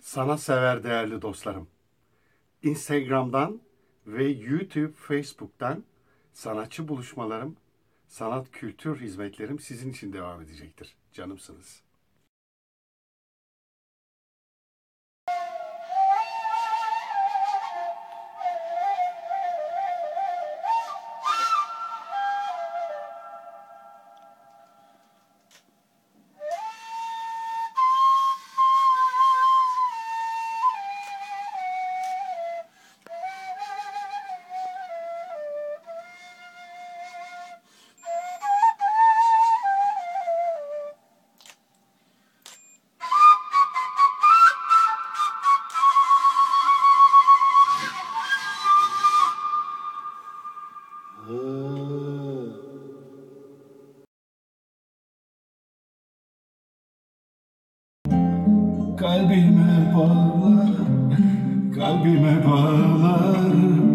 Sana sever değerli dostlarım. Instagram'dan ve YouTube, Facebook'tan sanatçı buluşmalarım, sanat kültür hizmetlerim sizin için devam edecektir. Canımsınız. Kalbime bağlar, kalbime bağlar,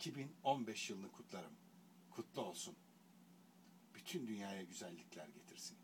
...2015 yılını kutlarım. Kutlu olsun. Bütün dünyaya güzellikler getirsin.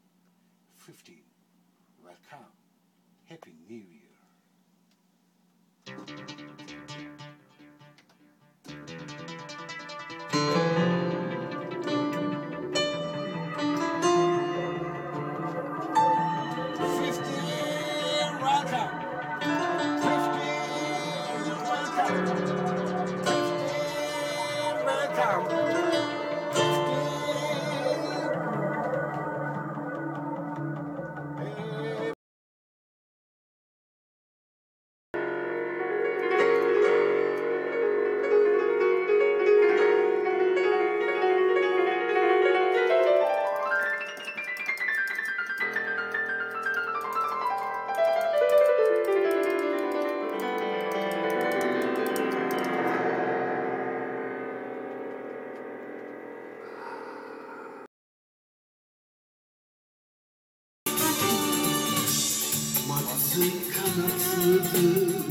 Matsı kanatlıdır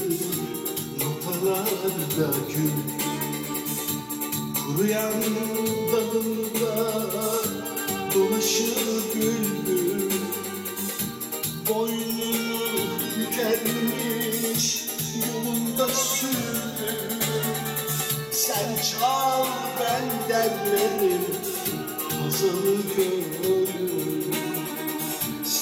notalarda gül. Kuruyan dalında dolaşır bülbül. Boynunu bükermiş yolunda sürdü. Sen çal ben derlerim Hazanı gönlüm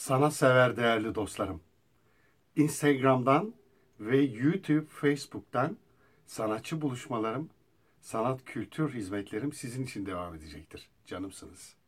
Sana sever değerli dostlarım. Instagram'dan ve YouTube, Facebook'tan sanatçı buluşmalarım, sanat kültür hizmetlerim sizin için devam edecektir. Canımsınız.